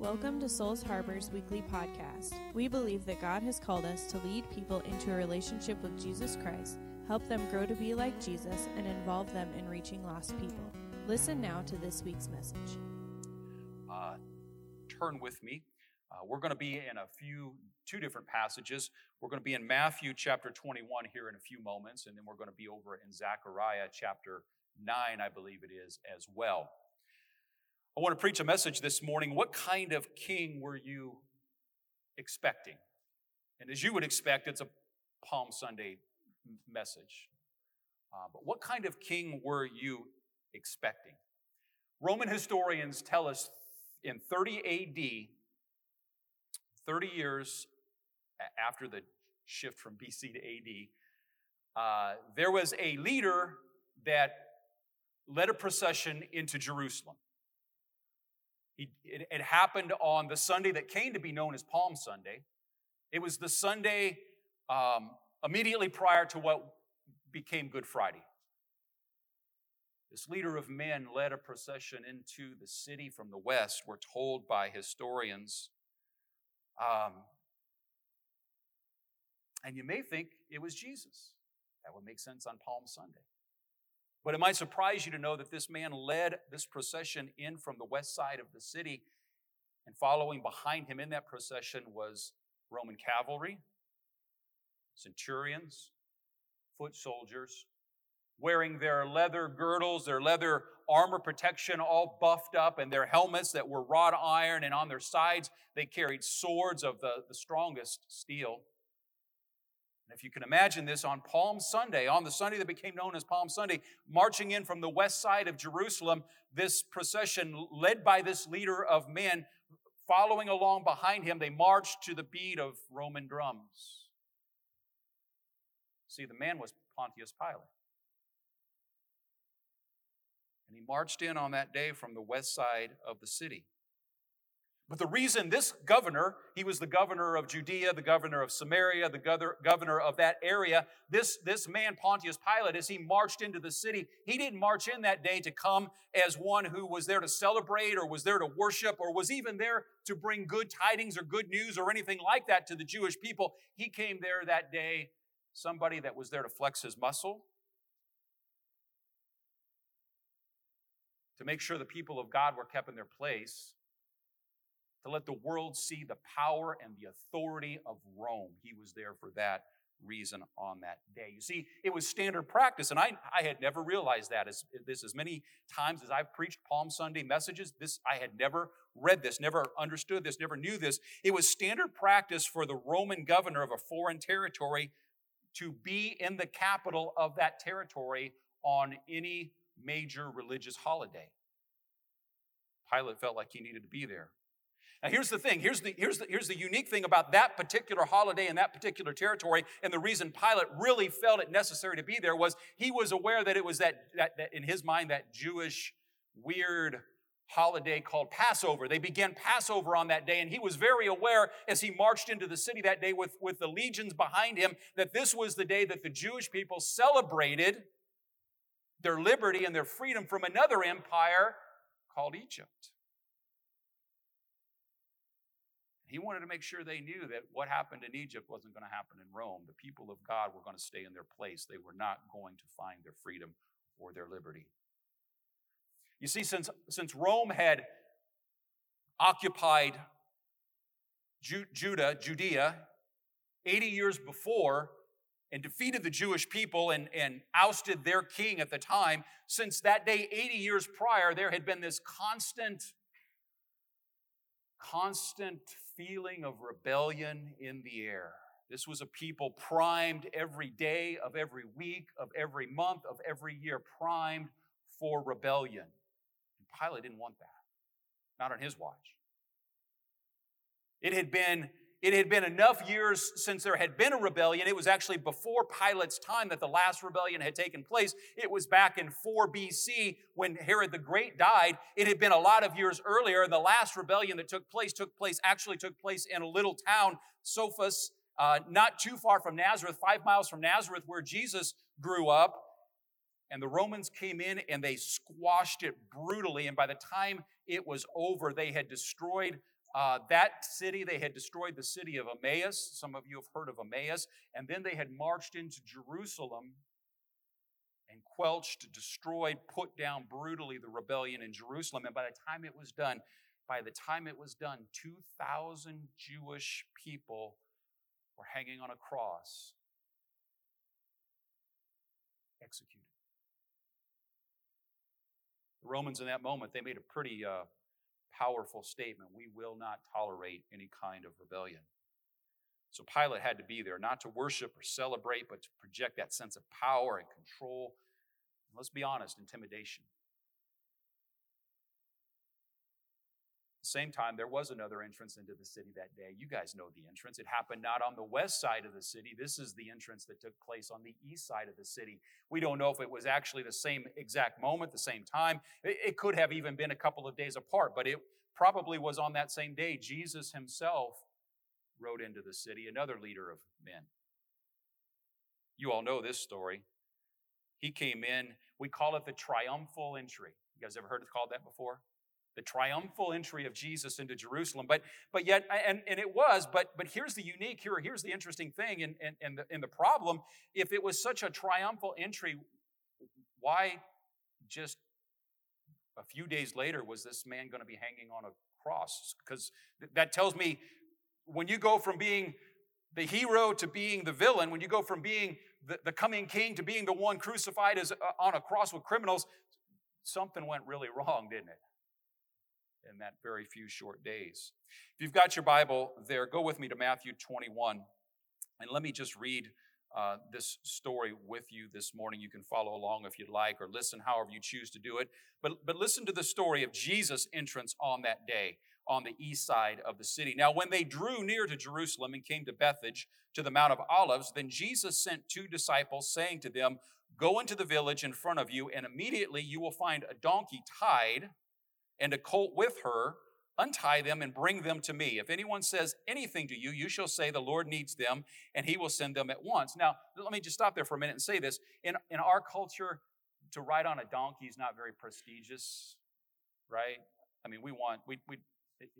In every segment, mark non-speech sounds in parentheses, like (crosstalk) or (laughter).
Welcome to Souls Harbor's weekly podcast. We believe that God has called us to lead people into a relationship with Jesus Christ, help them grow to be like Jesus, and involve them in reaching lost people. Listen now to this week's message. Uh, turn with me. Uh, we're going to be in a few, two different passages. We're going to be in Matthew chapter 21 here in a few moments, and then we're going to be over in Zechariah chapter 9, I believe it is, as well. I want to preach a message this morning. What kind of king were you expecting? And as you would expect, it's a Palm Sunday message. Uh, but what kind of king were you expecting? Roman historians tell us in 30 AD, 30 years after the shift from (laughs) BC to AD, uh, there was a leader that led a procession into Jerusalem. He, it, it happened on the Sunday that came to be known as Palm Sunday. It was the Sunday um, immediately prior to what became Good Friday. This leader of men led a procession into the city from the west, we're told by historians. Um, and you may think it was Jesus. That would make sense on Palm Sunday. But it might surprise you to know that this man led this procession in from the west side of the city, and following behind him in that procession was Roman cavalry, centurions, foot soldiers, wearing their leather girdles, their leather armor protection all buffed up, and their helmets that were wrought iron, and on their sides they carried swords of the, the strongest steel. And if you can imagine this on Palm Sunday, on the Sunday that became known as Palm Sunday, marching in from the west side of Jerusalem, this procession led by this leader of men, following along behind him, they marched to the beat of Roman drums. See, the man was Pontius Pilate. And he marched in on that day from the west side of the city. But the reason this governor, he was the governor of Judea, the governor of Samaria, the governor of that area, this, this man, Pontius Pilate, as he marched into the city, he didn't march in that day to come as one who was there to celebrate or was there to worship or was even there to bring good tidings or good news or anything like that to the Jewish people. He came there that day, somebody that was there to flex his muscle, to make sure the people of God were kept in their place to let the world see the power and the authority of Rome. He was there for that reason on that day. You see, it was standard practice, and I, I had never realized that. As, this as many times as I've preached Palm Sunday messages, this I had never read this, never understood this, never knew this. It was standard practice for the Roman governor of a foreign territory to be in the capital of that territory on any major religious holiday. Pilate felt like he needed to be there. Now, here's the thing. Here's the, here's, the, here's the unique thing about that particular holiday in that particular territory. And the reason Pilate really felt it necessary to be there was he was aware that it was that, that, that in his mind, that Jewish weird holiday called Passover. They began Passover on that day, and he was very aware as he marched into the city that day with, with the legions behind him that this was the day that the Jewish people celebrated their liberty and their freedom from another empire called Egypt. He wanted to make sure they knew that what happened in Egypt wasn't going to happen in Rome. The people of God were going to stay in their place. They were not going to find their freedom or their liberty. You see, since, since Rome had occupied Ju- Judah, Judea, 80 years before, and defeated the Jewish people and, and ousted their king at the time, since that day, 80 years prior, there had been this constant, constant feeling of rebellion in the air. This was a people primed every day of every week, of every month, of every year, primed for rebellion. And Pilate didn't want that, not on his watch. It had been it had been enough years since there had been a rebellion. It was actually before Pilate's time that the last rebellion had taken place. It was back in 4 BC when Herod the Great died. It had been a lot of years earlier, the last rebellion that took place took place actually took place in a little town, Sepphoris, uh, not too far from Nazareth, five miles from Nazareth, where Jesus grew up. And the Romans came in and they squashed it brutally. And by the time it was over, they had destroyed Uh, that city, they had destroyed the city of Emmaus. Some of you have heard of Emmaus. And then they had marched into Jerusalem and quelched, destroyed, put down brutally the rebellion in Jerusalem. And by the time it was done, by the time it was done, 2,000 Jewish people were hanging on a cross, executed. The Romans in that moment, they made a pretty uh, powerful statement. We will not tolerate any kind of rebellion. So Pilate had to be there, not to worship or celebrate, but to project that sense of power and control. Let's be honest, intimidation. Same time, there was another entrance into the city that day. You guys know the entrance. It happened not on the west side of the city. This is the entrance that took place on the east side of the city. We don't know if it was actually the same exact moment, the same time. It could have even been a couple of days apart, but it probably was on that same day. Jesus himself rode into the city, another leader of men. You all know this story. He came in, we call it the triumphal entry. You guys ever heard it called that before? The triumphal entry of Jesus into Jerusalem. But, but yet, and, and it was, but, but here's the unique, here, here's the interesting thing and, and, and, the, the problem. If it was such a triumphal entry, why just a few days later was this man going to be hanging on a cross? Because that tells me when you go from being the hero to being the villain, when you go from being the, the coming king to being the one crucified as, uh, on a cross with criminals, something went really (laughs) wrong, didn't it? In that very few short days. If you've got your Bible there, go with me to Matthew 21. And let me just read uh, this story with you this morning. You can follow along if you'd like, or listen however you choose to do it. But, but listen to the story of Jesus' entrance on that day on the east side of the city. Now, when they drew near to Jerusalem and came to Bethphage, to the Mount of Olives, then Jesus sent two disciples, saying to them, Go into the village in front of you, and immediately you will find a donkey tied and a colt with her, untie them and bring them to me. If anyone says anything to you, you shall say, The Lord needs them, and he will send them at once. Now, let me just stop there for a minute and say this. In, in our culture, to ride on a donkey is not very prestigious, right? I mean, we want, we, we,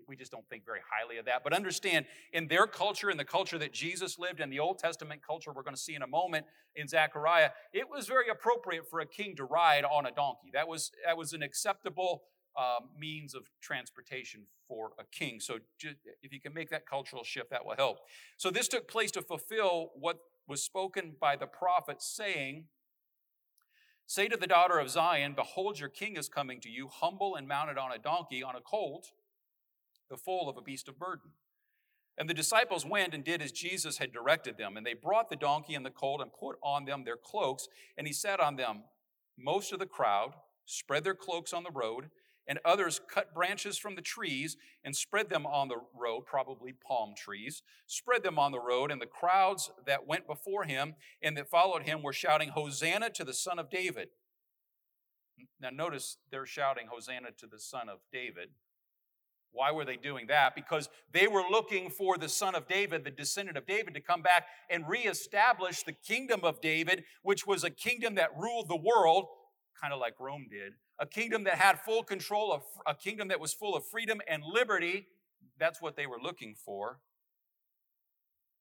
we just don't think very highly of that. But understand, in their culture, in the culture that Jesus lived, in the Old Testament culture we're going to see in a moment in Zechariah, it was very appropriate for a king to ride on a donkey. That was, that was an acceptable uh, means of transportation for a king. So, if you can make that cultural shift, that will help. So, this took place to fulfill what was spoken by the prophet, saying, Say to the daughter of Zion, Behold, your king is coming to you, humble and mounted on a donkey, on a colt, the foal of a beast of burden. And the disciples went and did as Jesus had directed them. And they brought the donkey and the colt and put on them their cloaks, and he sat on them. Most of the crowd spread their cloaks on the road and others cut branches from the trees and spread them on the road, probably palm trees, spread them on the road, and the crowds that went before him and that followed him were shouting, Hosanna to the Son of David. Now, notice they're shouting, Hosanna to the Son of David. Why were they doing that? Because they were looking for the son of David, the descendant of David, to come back and reestablish the kingdom of David, which was a kingdom that ruled the world, kind of like Rome did, a kingdom that had full control, of, a kingdom that was full of freedom and liberty. That's what they were looking for.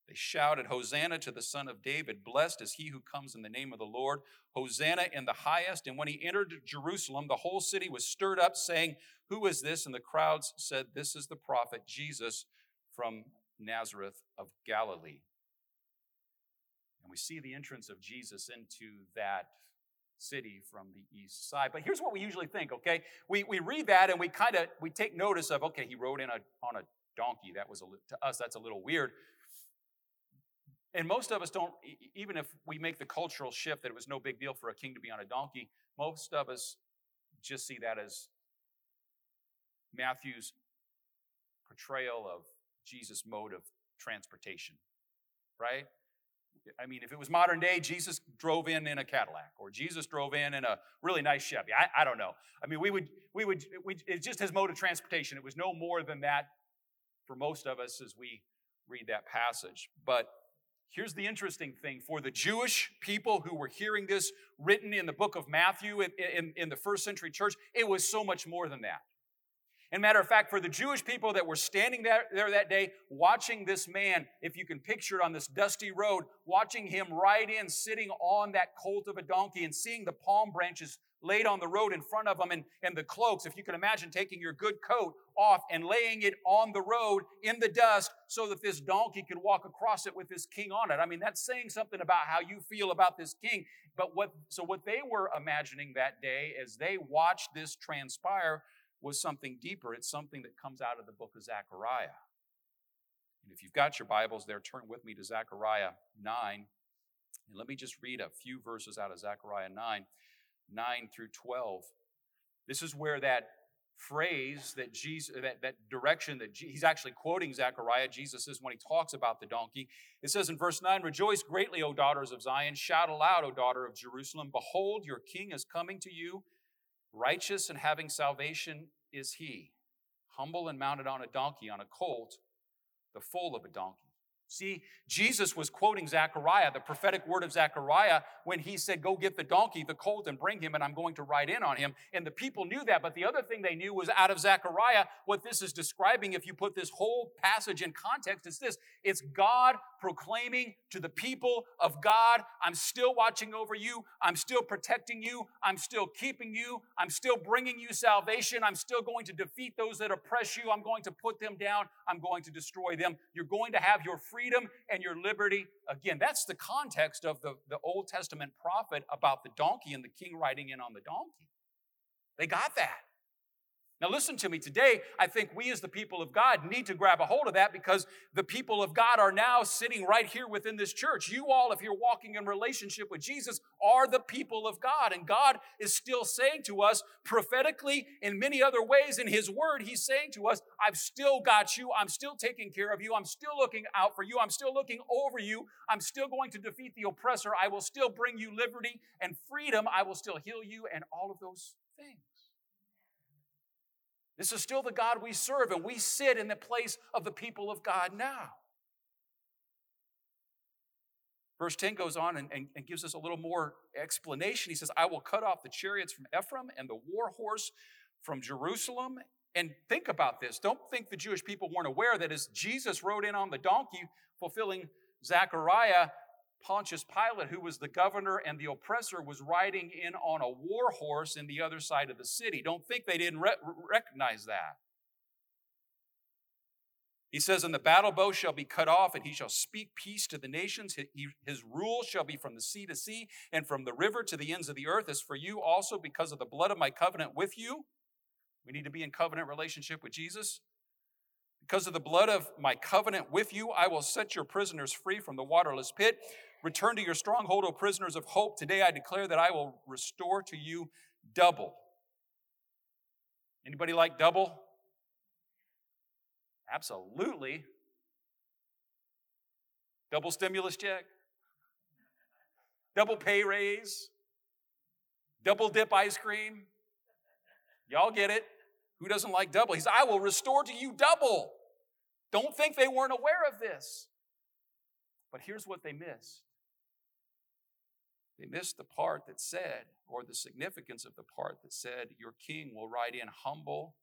They shouted, Hosanna to the Son of David. Blessed is he who comes in the name of the Lord. Hosanna in the highest. And when he entered Jerusalem, the whole city was stirred up, saying, Who is this? And the crowds said, This is the prophet Jesus from Nazareth of Galilee. And we see the entrance of Jesus into that city from the east side. But here's what we usually think, okay? We, we read that and we kind of, we take notice of, okay, he rode in a, on a donkey. That was, a, to us, that's a little weird. And most of us don't, even if we make the cultural shift that it was no big deal for a king to be on a donkey, most of us just see that as Matthew's portrayal of Jesus' mode of transportation, right? I mean, if it was modern day, Jesus drove in in a Cadillac or Jesus drove in in a really nice Chevy. I, I don't know. I mean, we would, we would, we, it's just his mode of transportation. It was no more than that for most of us as we read that passage. But here's the interesting thing for the Jewish people who were hearing this written in the book of Matthew in, in, in the first century church, it was so much more than that. And matter of fact, for the Jewish people that were standing there, that day, watching this man, if you can picture it on this dusty road, watching him ride in, sitting on that colt of a donkey, and seeing the palm branches laid on the road in front of him and, and the cloaks, if you can imagine taking your good coat off and laying it on the road in the dust so that this donkey could walk across it with this king on it. I mean, that's saying something about how you feel about this king. But what, so what they were imagining that day as they watched this transpire was something deeper. It's something that comes out of the book of Zechariah. And if you've got your Bibles there, turn with me to Zechariah 9. And let me just read a few verses out of Zechariah 9, 9 through 12. This is where that phrase that Jesus, that, that direction that he's actually quoting Zechariah, Jesus says when he talks about the donkey. It says in verse 9, Rejoice greatly, O daughters of Zion. Shout aloud, O daughter of Jerusalem. Behold, your king is coming to you. Righteous and having salvation is he, humble and mounted on a donkey, on a colt, the foal of a donkey. See, Jesus was quoting Zechariah, the prophetic word of Zechariah, when he said, Go get the donkey, the colt, and bring him, and I'm going to ride in on him. And the people knew that. But the other thing they knew was out of Zechariah, what this is describing, if you put this whole passage in context, it's this it's God proclaiming to the people of God, I'm still watching over you, I'm still protecting you, I'm still keeping you, I'm still bringing you salvation, I'm still going to defeat those that oppress you, I'm going to put them down, I'm going to destroy them. You're going to have your freedom and your liberty. Again, that's the context of the, the Old Testament prophet about the donkey and the king riding in on the donkey. They got that. Now, listen to me. Today, I think we as the people of God need to grab a hold of that because the people of God are now sitting right here within this church. You all, if you're walking in relationship with Jesus, are the people of God. And God is still saying to us prophetically in many other ways in His Word, He's saying to us, I've still got you. I'm still taking care of you. I'm still looking out for you. I'm still looking over you. I'm still going to defeat the oppressor. I will still bring you liberty and freedom. I will still heal you and all of those things. This is still the God we serve, and we sit in the place of the people of God now. Verse 10 goes on and, and, and, gives us a little more explanation. He says, I will cut off the chariots from Ephraim and the war horse from Jerusalem. And think about this. Don't think the Jewish people weren't aware that as Jesus rode in on the donkey, fulfilling Zechariah, Pontius Pilate, who was the governor and the oppressor, was riding in on a war horse in the other side of the city. Don't think they didn't re- recognize that. He says, And the battle bow shall be cut off, and he shall speak peace to the nations. His rule shall be from the sea to sea, and from the river to the ends of the earth. As for you also, because of the blood of my covenant with you, we need to be in covenant relationship with Jesus. Because of the blood of my covenant with you, I will set your prisoners free from the waterless pit. Return to your stronghold, O prisoners of hope. Today I declare that I will restore to you double. Anybody like double? Absolutely. Double stimulus check, double pay raise, double dip ice cream. Y'all get it? Who doesn't like double? He said, I will restore to you double. Don't think they weren't aware of this. But here's what they missed they missed the part that said, or the significance of the part that said, Your king will ride in humble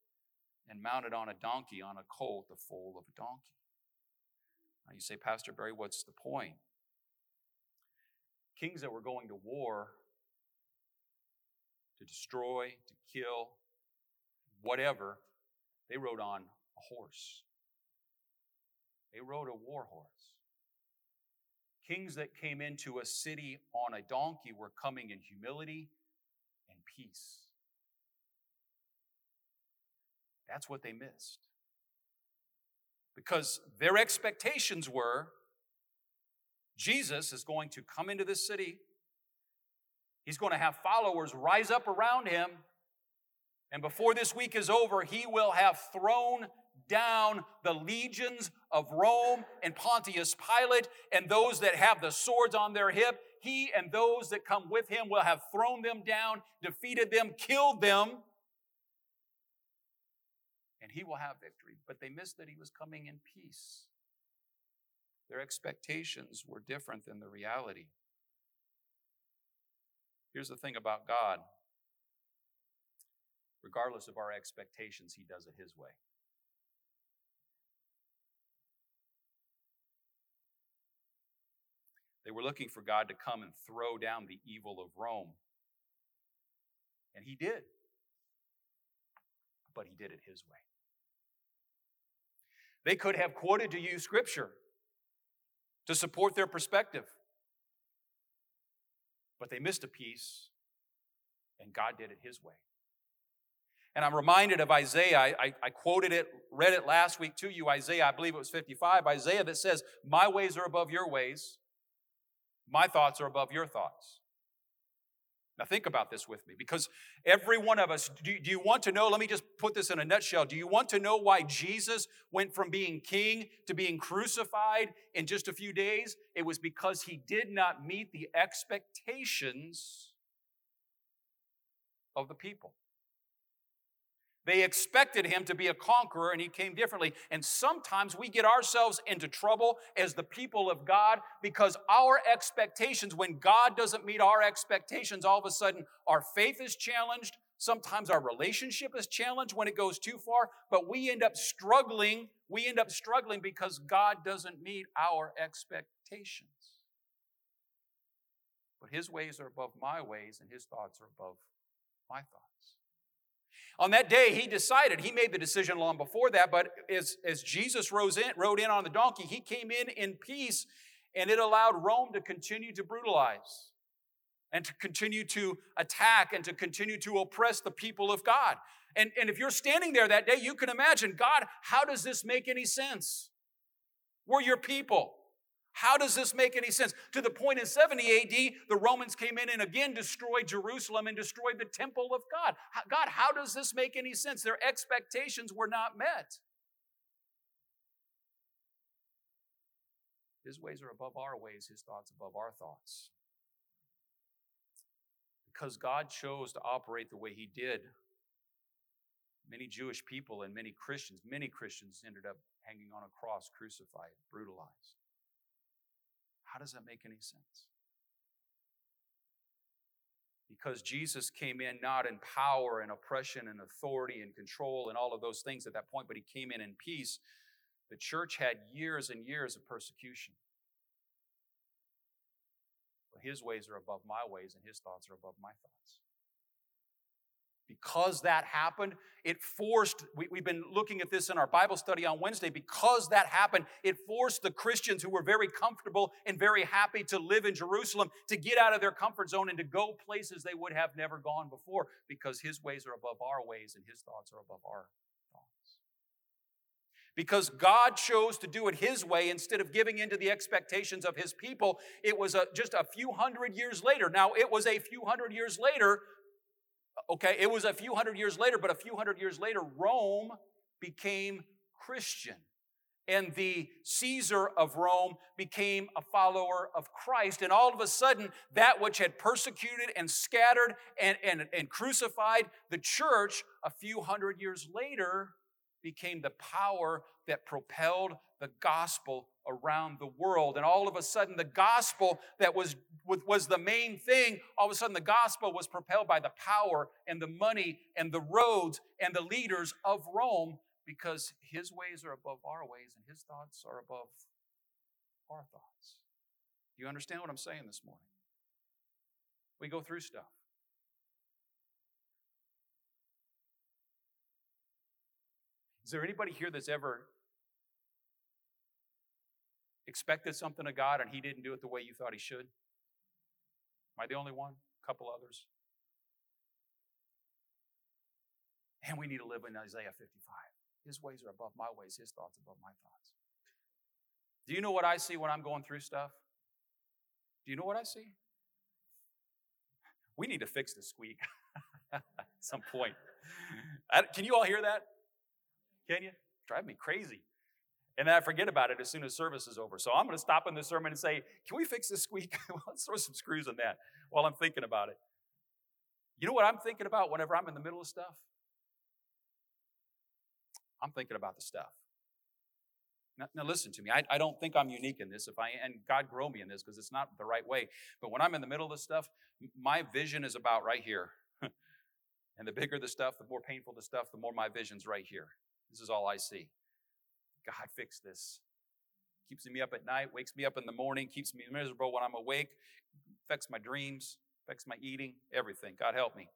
and mounted on a donkey, on a colt, the foal of a donkey. Now you say, Pastor Barry, what's the point? Kings that were going to war to destroy, to kill, whatever, they rode on a horse. They rode a war horse. Kings that came into a city on a donkey were coming in humility and peace. That's what they missed. Because their expectations were Jesus is going to come into this city, he's going to have followers rise up around him, and before this week is over, he will have thrown down the legions of Rome and Pontius Pilate and those that have the swords on their hip. He and those that come with him will have thrown them down, defeated them, killed them, and he will have victory. But they missed that he was coming in peace. Their expectations were different than the reality. Here's the thing about God regardless of our expectations, He does it His way. They were looking for God to come and throw down the evil of Rome. And He did. But He did it His way. They could have quoted to you Scripture to support their perspective. But they missed a piece, and God did it His way. And I'm reminded of Isaiah. I, I, I, quoted it, read it last week to you. Isaiah, I believe it was 55. Isaiah that says, My ways are above your ways, my thoughts are above your thoughts. Now, think about this with me because every one of us, do, do, you want to know? Let me just put this in a nutshell. Do you want to know why Jesus went from being king to being crucified in just a few days? It was because he did not meet the expectations of the people. They expected him to be a conqueror, and he came differently. And sometimes we get ourselves into trouble as the people of God because our expectations, when God doesn't meet our expectations, all of a sudden our faith is challenged. Sometimes our relationship is challenged when it goes too far, but we end up struggling. We end up struggling because God doesn't meet our expectations. But his ways are above my ways, and his thoughts are above my thoughts. On that day, he decided, he made the decision long before that, but as, as Jesus rose in, rode in on the donkey, he came in in peace, and it allowed Rome to continue to brutalize and to continue to attack and to continue to oppress the people of God. And, and if you're standing there that day, you can imagine, God, how does this make any sense? We're your people. How does this make any sense? To the point in 70 AD, the Romans came in and again destroyed Jerusalem and destroyed the temple of God. God, how does this make any sense? Their expectations were not met. His ways are above our ways, his thoughts above our thoughts. Because God chose to operate the way he did, many Jewish people and many Christians, many Christians ended up hanging on a cross, crucified, brutalized. How does that make any sense? Because Jesus came in not in power and oppression and authority and control and all of those things at that point, but he came in in peace. The church had years and years of persecution. But his ways are above my ways, and his thoughts are above my thoughts. Because that happened, it forced, we, have been looking at this in our Bible study on Wednesday. Because that happened, it forced the Christians who were very comfortable and very happy to live in Jerusalem to get out of their comfort zone and to go places they would have never gone before because his ways are above our ways and his thoughts are above our thoughts. Because God chose to do it his way instead of giving into the expectations of his people, it was a, just a few hundred years later. Now, it was a few hundred years later Okay, it was a few hundred years later, but a few hundred years later, Rome became Christian. And the Caesar of Rome became a follower of Christ. And all of a sudden, that which had persecuted and scattered and, and, and crucified the church a few hundred years later became the power that propelled the gospel around the world. And all of a sudden, the gospel that was, was the main thing, all of a sudden, the gospel was propelled by the power and the money and the roads and the leaders of Rome because his ways are above our ways and his thoughts are above our thoughts. Do you understand what I'm saying this morning? We go through stuff. Is there anybody here that's ever expected something of God and he didn't do it the way you thought he should? Am I the only one? A couple others? And we need to live in Isaiah 55. His ways are above my ways, his thoughts above my thoughts. Do you know what I see when I'm going through stuff? Do you know what I see? We need to fix the squeak (laughs) at some point. Can you all hear that? Can you? Drive me crazy. And then I forget about it as soon as service is over. So I'm going to stop in the sermon and say, Can we fix this squeak? (laughs) Let's throw some screws in that while I'm thinking about it. You know what I'm thinking about whenever I'm in the middle of stuff? I'm thinking about the stuff. Now, now listen to me. I, I, don't think I'm unique in this. If I and God grow me in this because it's not the right way. But when I'm in the middle of this stuff, my vision is about right here. (laughs) And the bigger the stuff, the more painful the stuff, the more my vision's right here. This is all I see. God, fix this. Keeps me up at night, wakes me up in the morning, keeps me miserable when I'm awake, affects my dreams, affects my eating, everything. God help me,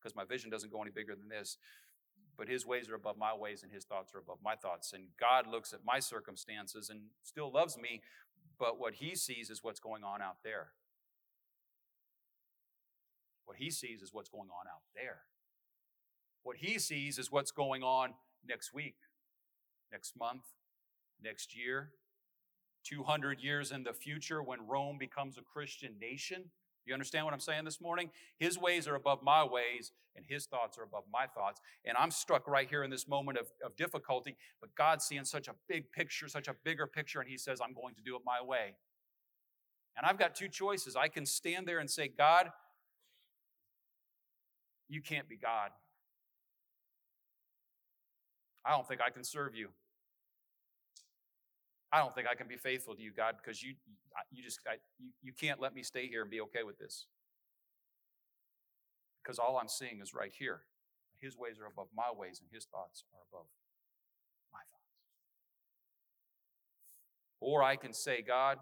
because my vision doesn't go any bigger than this. But his ways are above my ways, and his thoughts are above my thoughts. And God looks at my circumstances and still loves me, but what he sees is what's going on out there. What he sees is what's going on out there. What he sees is what's going on next week, next month, next year, 200 years in the future when Rome becomes a Christian nation. You understand what I'm saying this morning? His ways are above my ways, and his thoughts are above my thoughts. And I'm struck right here in this moment of, of difficulty, but God's seeing such a big picture, such a bigger picture, and he says, I'm going to do it my way. And I've got two choices. I can stand there and say, God, you can't be God. I don't think I can serve you. I don't think I can be faithful to you, God, because you, you just, I, you, you can't let me stay here and be okay with this. Because all I'm seeing is right here. His ways are above my ways, and his thoughts are above my thoughts. Or I can say, God,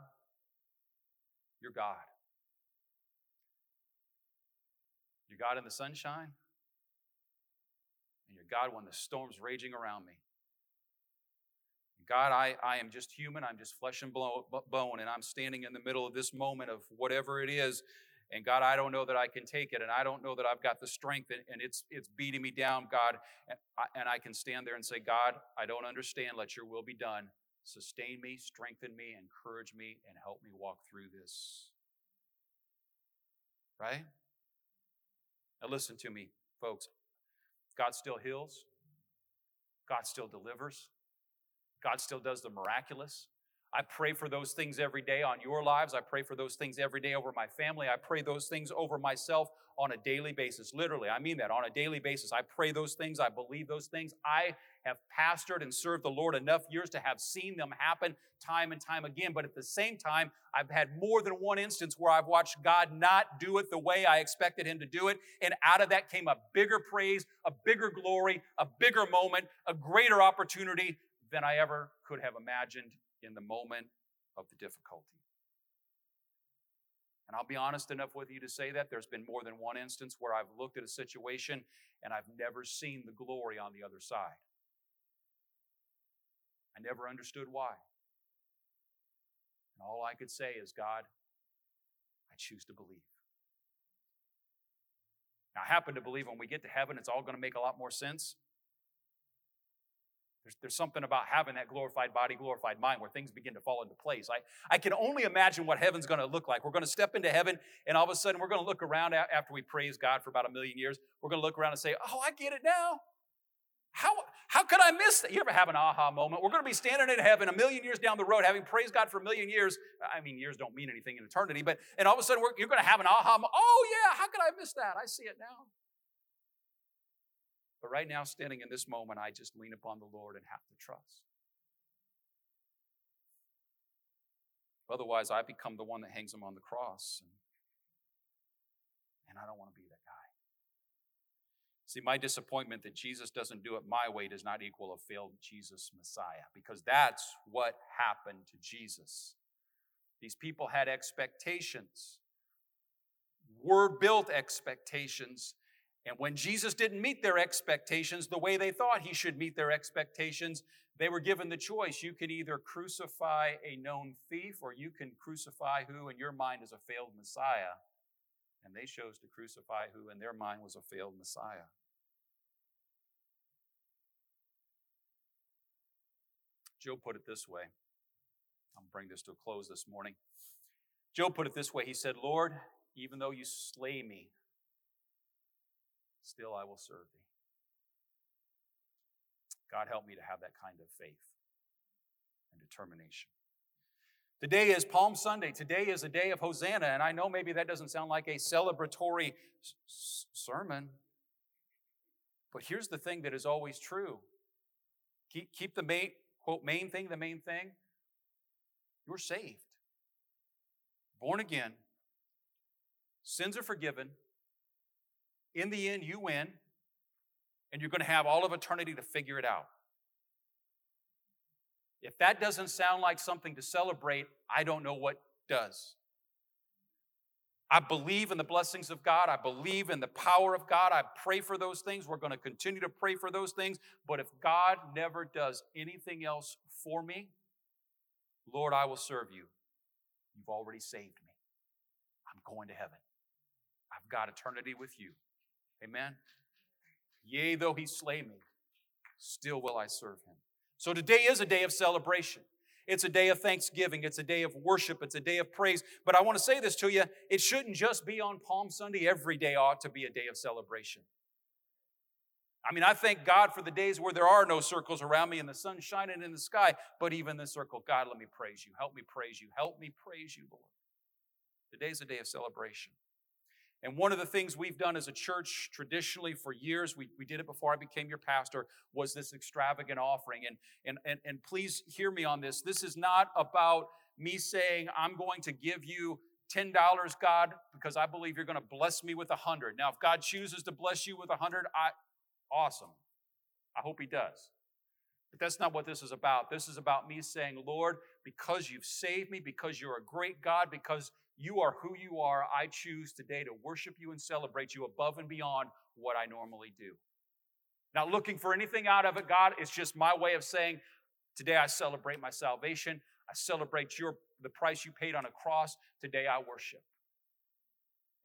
you're God. You're God in the sunshine, and you're God when the storm's raging around me. God, I, I am just human. I'm just flesh and bone, and I'm standing in the middle of this moment of whatever it is. And God, I don't know that I can take it, and I don't know that I've got the strength, and, and it's it's beating me down, God. And I, and I can stand there and say, God, I don't understand. Let Your will be done. Sustain me, strengthen me, encourage me, and help me walk through this. Right? Now, listen to me, folks. God still heals. God still delivers. God still does the miraculous. I pray for those things every day on your lives. I pray for those things every day over my family. I pray those things over myself on a daily basis. Literally, I mean that on a daily basis. I pray those things. I believe those things. I have pastored and served the Lord enough years to have seen them happen time and time again. But at the same time, I've had more than one instance where I've watched God not do it the way I expected Him to do it. And out of that came a bigger praise, a bigger glory, a bigger moment, a greater opportunity than I ever could have imagined in the moment of the difficulty. And I'll be honest enough with you to say that there's been more than one instance where I've looked at a situation and I've never seen the glory on the other side. I never understood why. And all I could say is, God, I choose to believe. Now, I happen to believe when we get to heaven, it's all going to make a lot more sense. There's, there's something about having that glorified body, glorified mind, where things begin to fall into place. I, I can only imagine what heaven's going to look like. We're going to step into heaven, and all of a sudden, we're going to look around after we praise God for about a million years. We're going to look around and say, Oh, I get it now. How, how could I miss that? You ever have an aha moment? We're going to be standing in heaven a million years down the road, having praised God for a million years. I mean, years don't mean anything in eternity, but and all of a sudden you're going to have an aha. Oh, yeah, how could I miss that? I see it now. But right now, standing in this moment, I just lean upon the Lord and have to trust. Otherwise, I become the one that hangs him on the cross. And, and I don't want to be that guy. See, my disappointment that Jesus doesn't do it my way does not equal a failed Jesus Messiah, because that's what happened to Jesus. These people had expectations, word built expectations, and when Jesus didn't meet their expectations the way they thought he should meet their expectations, they were given the choice. You can either crucify a known thief or you can crucify who in your mind is a failed Messiah. And they chose to crucify who in their mind was a failed Messiah. Job put it this way. I'll bring this to a close this morning. Job put it this way He said, Lord, even though you slay me, still I will serve thee. God, help me to have that kind of faith and determination. Today is Palm Sunday. Today is a day of Hosanna, and I know maybe that doesn't sound like a celebratory s- sermon, but here's the thing that is always true. Keep, keep the main, quote, main thing the main thing. You're saved, born again, sins are forgiven, in the end, you win. and you're going to have all of eternity to figure it out. If that doesn't sound like something to celebrate, I don't know what does. I believe in the blessings of God. I believe in the power of God. I pray for those things. We're going to continue to pray for those things. But if God never does anything else for me, Lord, I will serve you. You've already saved me. I'm going to heaven. I've got eternity with you. Amen. Yea, though he slay me, still will I serve him. So today is a day of celebration. It's a day of thanksgiving. It's a day of worship. It's a day of praise. But I want to say this to you it shouldn't just be on Palm Sunday. Every day ought to be a day of celebration. I mean, I thank God for the days where there are no circles around me and the sun's shining in the sky, but even the circle, God, let me praise you. Help me praise you. Help me praise you, Lord. Today's a day of celebration. And one of the things we've done as a church traditionally for years, we, we did it before I became your pastor, was this extravagant offering. And, and, and, and please hear me on this. This is not about me saying, I'm going to give you $10, God, because I believe you're going to bless me with a hundred. Now, if God chooses to bless you with a hundred, I awesome. I hope he does. But that's not what this is about. This is about me saying, Lord, because you've saved me, because you're a great God, because you are who you are. I choose today to worship you and celebrate you above and beyond what I normally do. Not looking for anything out of it, God. It's just my way of saying, today I celebrate my salvation. I celebrate your the price you paid on a cross. Today I worship.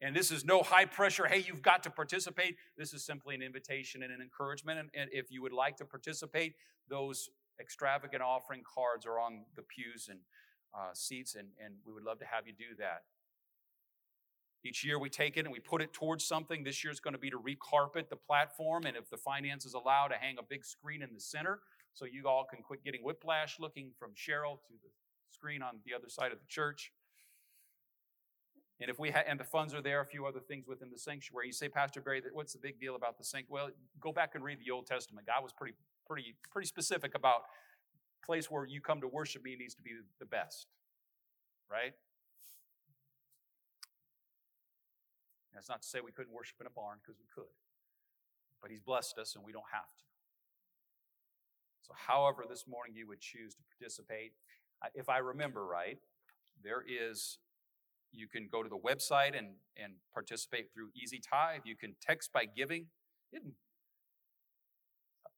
And this is no high pressure, hey, you've got to participate. This is simply an invitation and an encouragement. And, and if you would like to participate, those extravagant offering cards are on the pews and uh, seats, and, and we would love to have you do that. Each year we take it and we put it towards something. This year is going to be to recarpet the platform, and if the finances allow, to hang a big screen in the center so you all can quit getting whiplash looking from Cheryl to the screen on the other side of the church. And if we ha- and the funds are there, a few other things within the sanctuary. You say, Pastor Barry, what's the big deal about the sanctuary? Well, go back and read the Old Testament. God was pretty, pretty, pretty specific about place where you come to worship me needs to be the best, right? That's not to say we couldn't worship in a barn because we could, but He's blessed us and we don't have to. So, however, this morning you would choose to participate, if I remember right, there is you can go to the website and, and participate through Easy Tithe. You can text by giving. Isn't uh,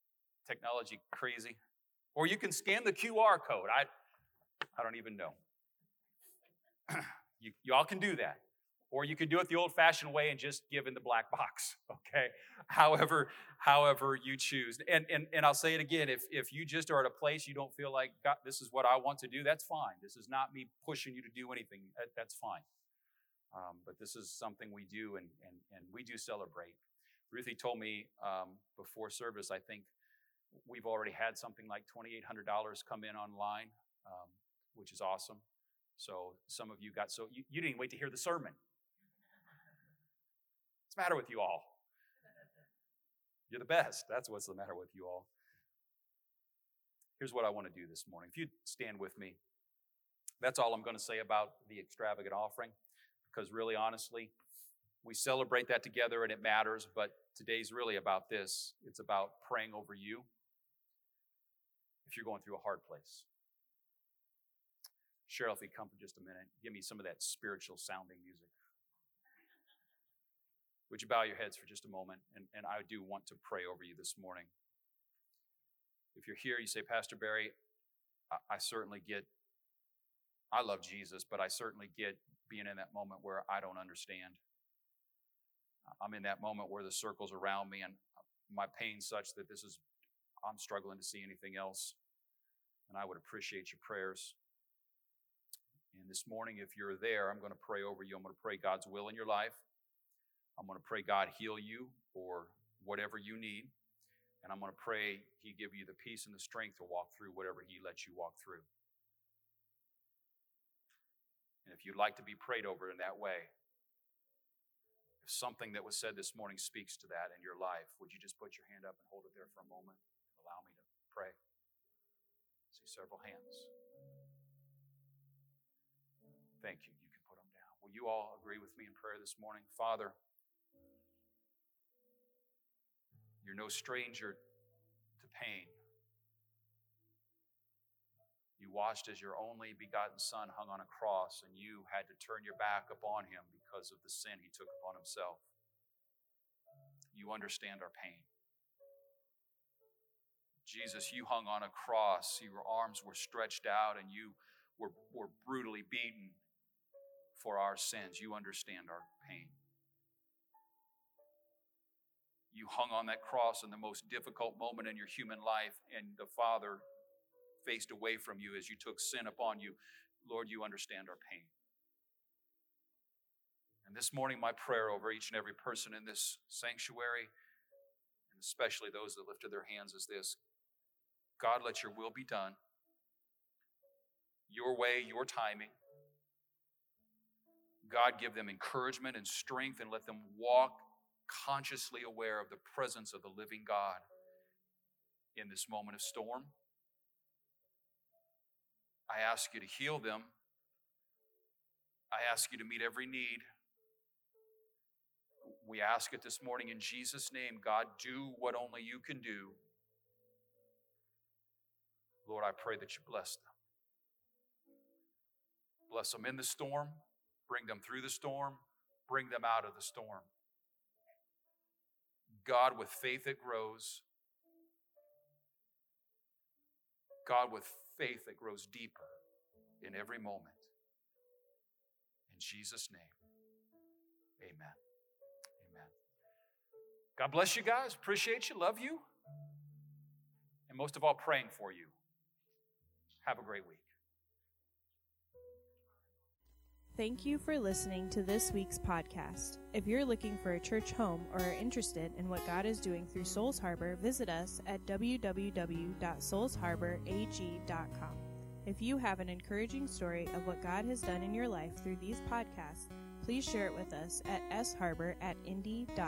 technology crazy? Or you can scan the QR code. I, I don't even know. (clears throat) you, you all can do that. Or you can do it the old fashioned way and just give in the black (laughs) box, okay? However, however you choose. And, and, and I'll say it again if, if you just are at a place you don't feel like, God, this is what I want to do, that's fine. This is not me pushing you to do anything, that, that's fine. Um, but this is something we do and, and, and we do celebrate. Ruthie told me um, before service, I think we've already had something like $2,800 come in online, um, which is awesome. So some of you got so you, you didn't wait to hear the sermon. What's the matter with you all? You're the best. That's what's the matter with you all. Here's what I want to do this morning. If you stand with me, that's all I'm going to say about the extravagant offering, because really, honestly, we celebrate that together and it matters, but today's really about this. It's about praying over you if you're going through a hard place. Cheryl, if you come for just a minute, give me some of that spiritual sounding music. Would you bow your heads for just a moment? And, and I do want to pray over you this morning. If you're here, you say, Pastor Barry, I, I certainly get, I love Jesus, but I certainly get being in that moment where I don't understand. I'm in that moment where the circles around me and uh, my pain such that this is I'm struggling to see anything else. And I would appreciate your prayers. And this morning, if you're there, I'm going to pray over you. I'm going to pray God's will in your life. I'm going to pray God heal you or whatever you need. And I'm going to pray He give you the peace and the strength to walk through whatever He lets you walk through. And if you'd like to be prayed over in that way, if something that was said this morning speaks to that in your life, would you just put your hand up and hold it there for a moment? Allow me to pray. I see several hands. Thank you. You can put them down. Will you all agree with me in prayer this morning? Father, You're no stranger to pain. You watched as your only begotten Son hung on a cross, and you had to turn your back upon him because of the sin he took upon himself. You understand our pain. Jesus, you hung on a cross, your arms were stretched out, and you were, were brutally beaten for our sins. You understand our pain. You hung on that cross in the most difficult moment in your human life, and the Father faced away from you as you took sin upon you. Lord, you understand our pain. And this morning, my prayer over each and every person in this sanctuary, and especially those that lifted their hands, is this God, let your will be done, your way, your timing. God, give them encouragement and strength and let them walk consciously aware of the presence of the living God in this moment of storm. I ask you to heal them. I ask you to meet every need. We ask it this morning in Jesus' name. God, do what only you can do. Lord, I pray that you bless them. Bless them in the storm, bring them through the storm, bring them out of the storm. God, with faith that grows, God, with faith that grows deeper in every moment. In Jesus' name, amen. Amen. God bless you guys. Appreciate you. Love you. And most of all, praying for you. Have a great week. Thank you for listening to this week's podcast. If you're looking for a church home or are interested in what God is doing through Souls Harbor, visit us at www.soulsharborag.com. If you have an encouraging story of what God has done in your life through these podcasts, please share it with us at sharbor at indy.rr.com.